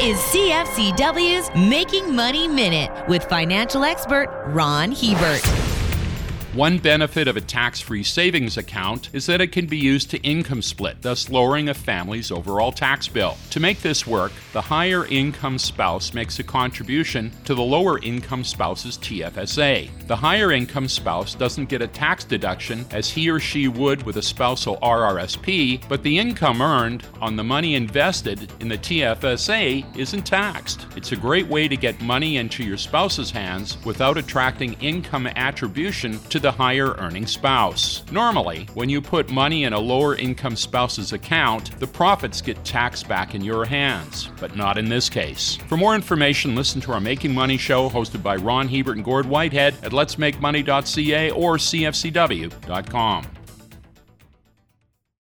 is CFCW's Making Money Minute with financial expert Ron Hebert. One benefit of a tax free savings account is that it can be used to income split, thus lowering a family's overall tax bill. To make this work, the higher income spouse makes a contribution to the lower income spouse's TFSA. The higher income spouse doesn't get a tax deduction as he or she would with a spousal RRSP, but the income earned on the money invested in the TFSA isn't taxed. It's a great way to get money into your spouse's hands without attracting income attribution to the higher earning spouse. Normally, when you put money in a lower income spouse's account, the profits get taxed back in your hands, but not in this case. For more information, listen to our Making Money show hosted by Ron Hebert and Gord Whitehead at letsmakemoney.ca or cfcw.com.